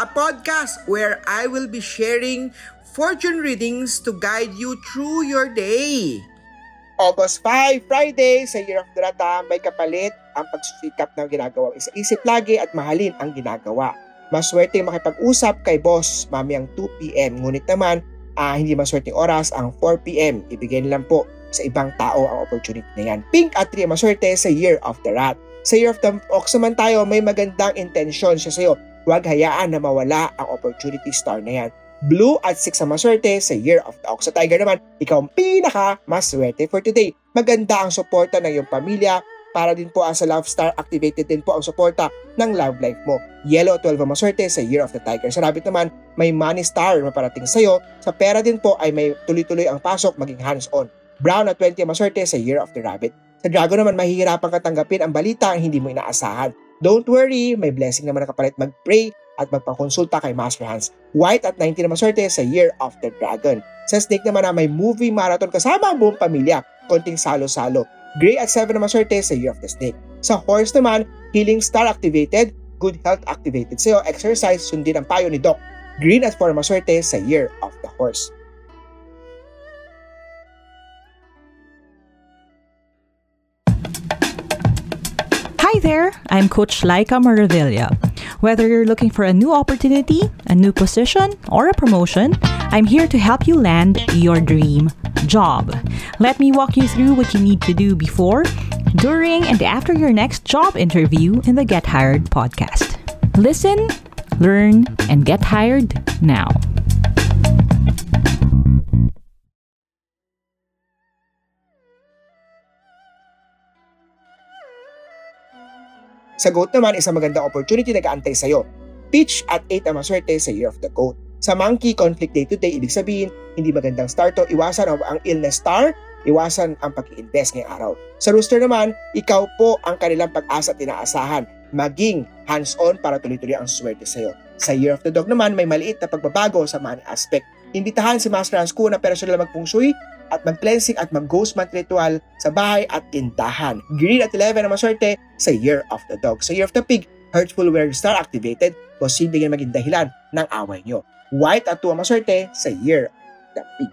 a podcast where I will be sharing fortune readings to guide you through your day. August 5, Friday, sa Year of the Rata, may kapalit ang pagsusikap ng ginagawa. Isa-isip lagi at mahalin ang ginagawa. Maswerte makipag-usap kay boss mamayang 2pm. Ngunit naman, uh, hindi maswerteng oras ang 4pm. Ibigay lang po sa ibang tao ang opportunity na yan. Pink at 3 maswerte sa Year of the Rat. Sa Year of the Ox naman tayo, may magandang intensyon siya sa'yo. Huwag hayaan na mawala ang opportunity star na yan. Blue at 6 ang maswerte sa Year of the Ox. Sa Tiger naman, ikaw ang pinaka maswerte for today. Maganda ang suporta ng iyong pamilya, para din po ang sa Love Star, activated din po ang suporta ng love life mo. Yellow 12 ang maswerte sa Year of the Tiger. Sa Rabbit naman, may money star na parating sa'yo. Sa pera din po ay may tuloy-tuloy ang pasok maging hands-on. Brown at 20 ang maswerte sa Year of the Rabbit. Sa Dragon naman, mahihirapan ka tanggapin ang balita ang hindi mo inaasahan. Don't worry, may blessing naman na kapalit mag-pray at magpakonsulta kay Master Hans. White at 19 na maswerte sa Year of the Dragon. Sa Snake naman na may movie marathon kasama ang buong pamilya. Konting salo-salo. Gray at 7 na maswerte sa Year of the Snake. Sa Horse naman, Healing Star activated, Good Health activated sa'yo, exercise, sundin ang payo ni Doc. Green at 4 na maswerte sa Year of the Horse. There, I'm Coach Laika Maravilla. Whether you're looking for a new opportunity, a new position, or a promotion, I'm here to help you land your dream job. Let me walk you through what you need to do before, during, and after your next job interview in the Get Hired podcast. Listen, learn, and get hired now. Sa goat naman, isang magandang opportunity na gaantay sa'yo. Pitch at 8 ang maswerte sa Year of the Goat. Sa monkey, conflict day to day, ibig sabihin, hindi magandang start to, iwasan ang, illness star, iwasan ang pag-invest ngayong araw. Sa rooster naman, ikaw po ang kanilang pag-asa at inaasahan. Maging hands-on para tuloy-tuloy ang swerte sa'yo. Sa Year of the Dog naman, may maliit na pagbabago sa money aspect. Imbitahan si Master Hans Kuh na personal magpung shui at mag-cleansing at mag-ghost month ritual sa bahay at tindahan. Green at 11 na maswerte sa Year of the Dog. Sa Year of the Pig, Hurtful Wearing Star activated, posibleng maging dahilan ng away nyo. White at 2 maswerte sa Year of the Pig.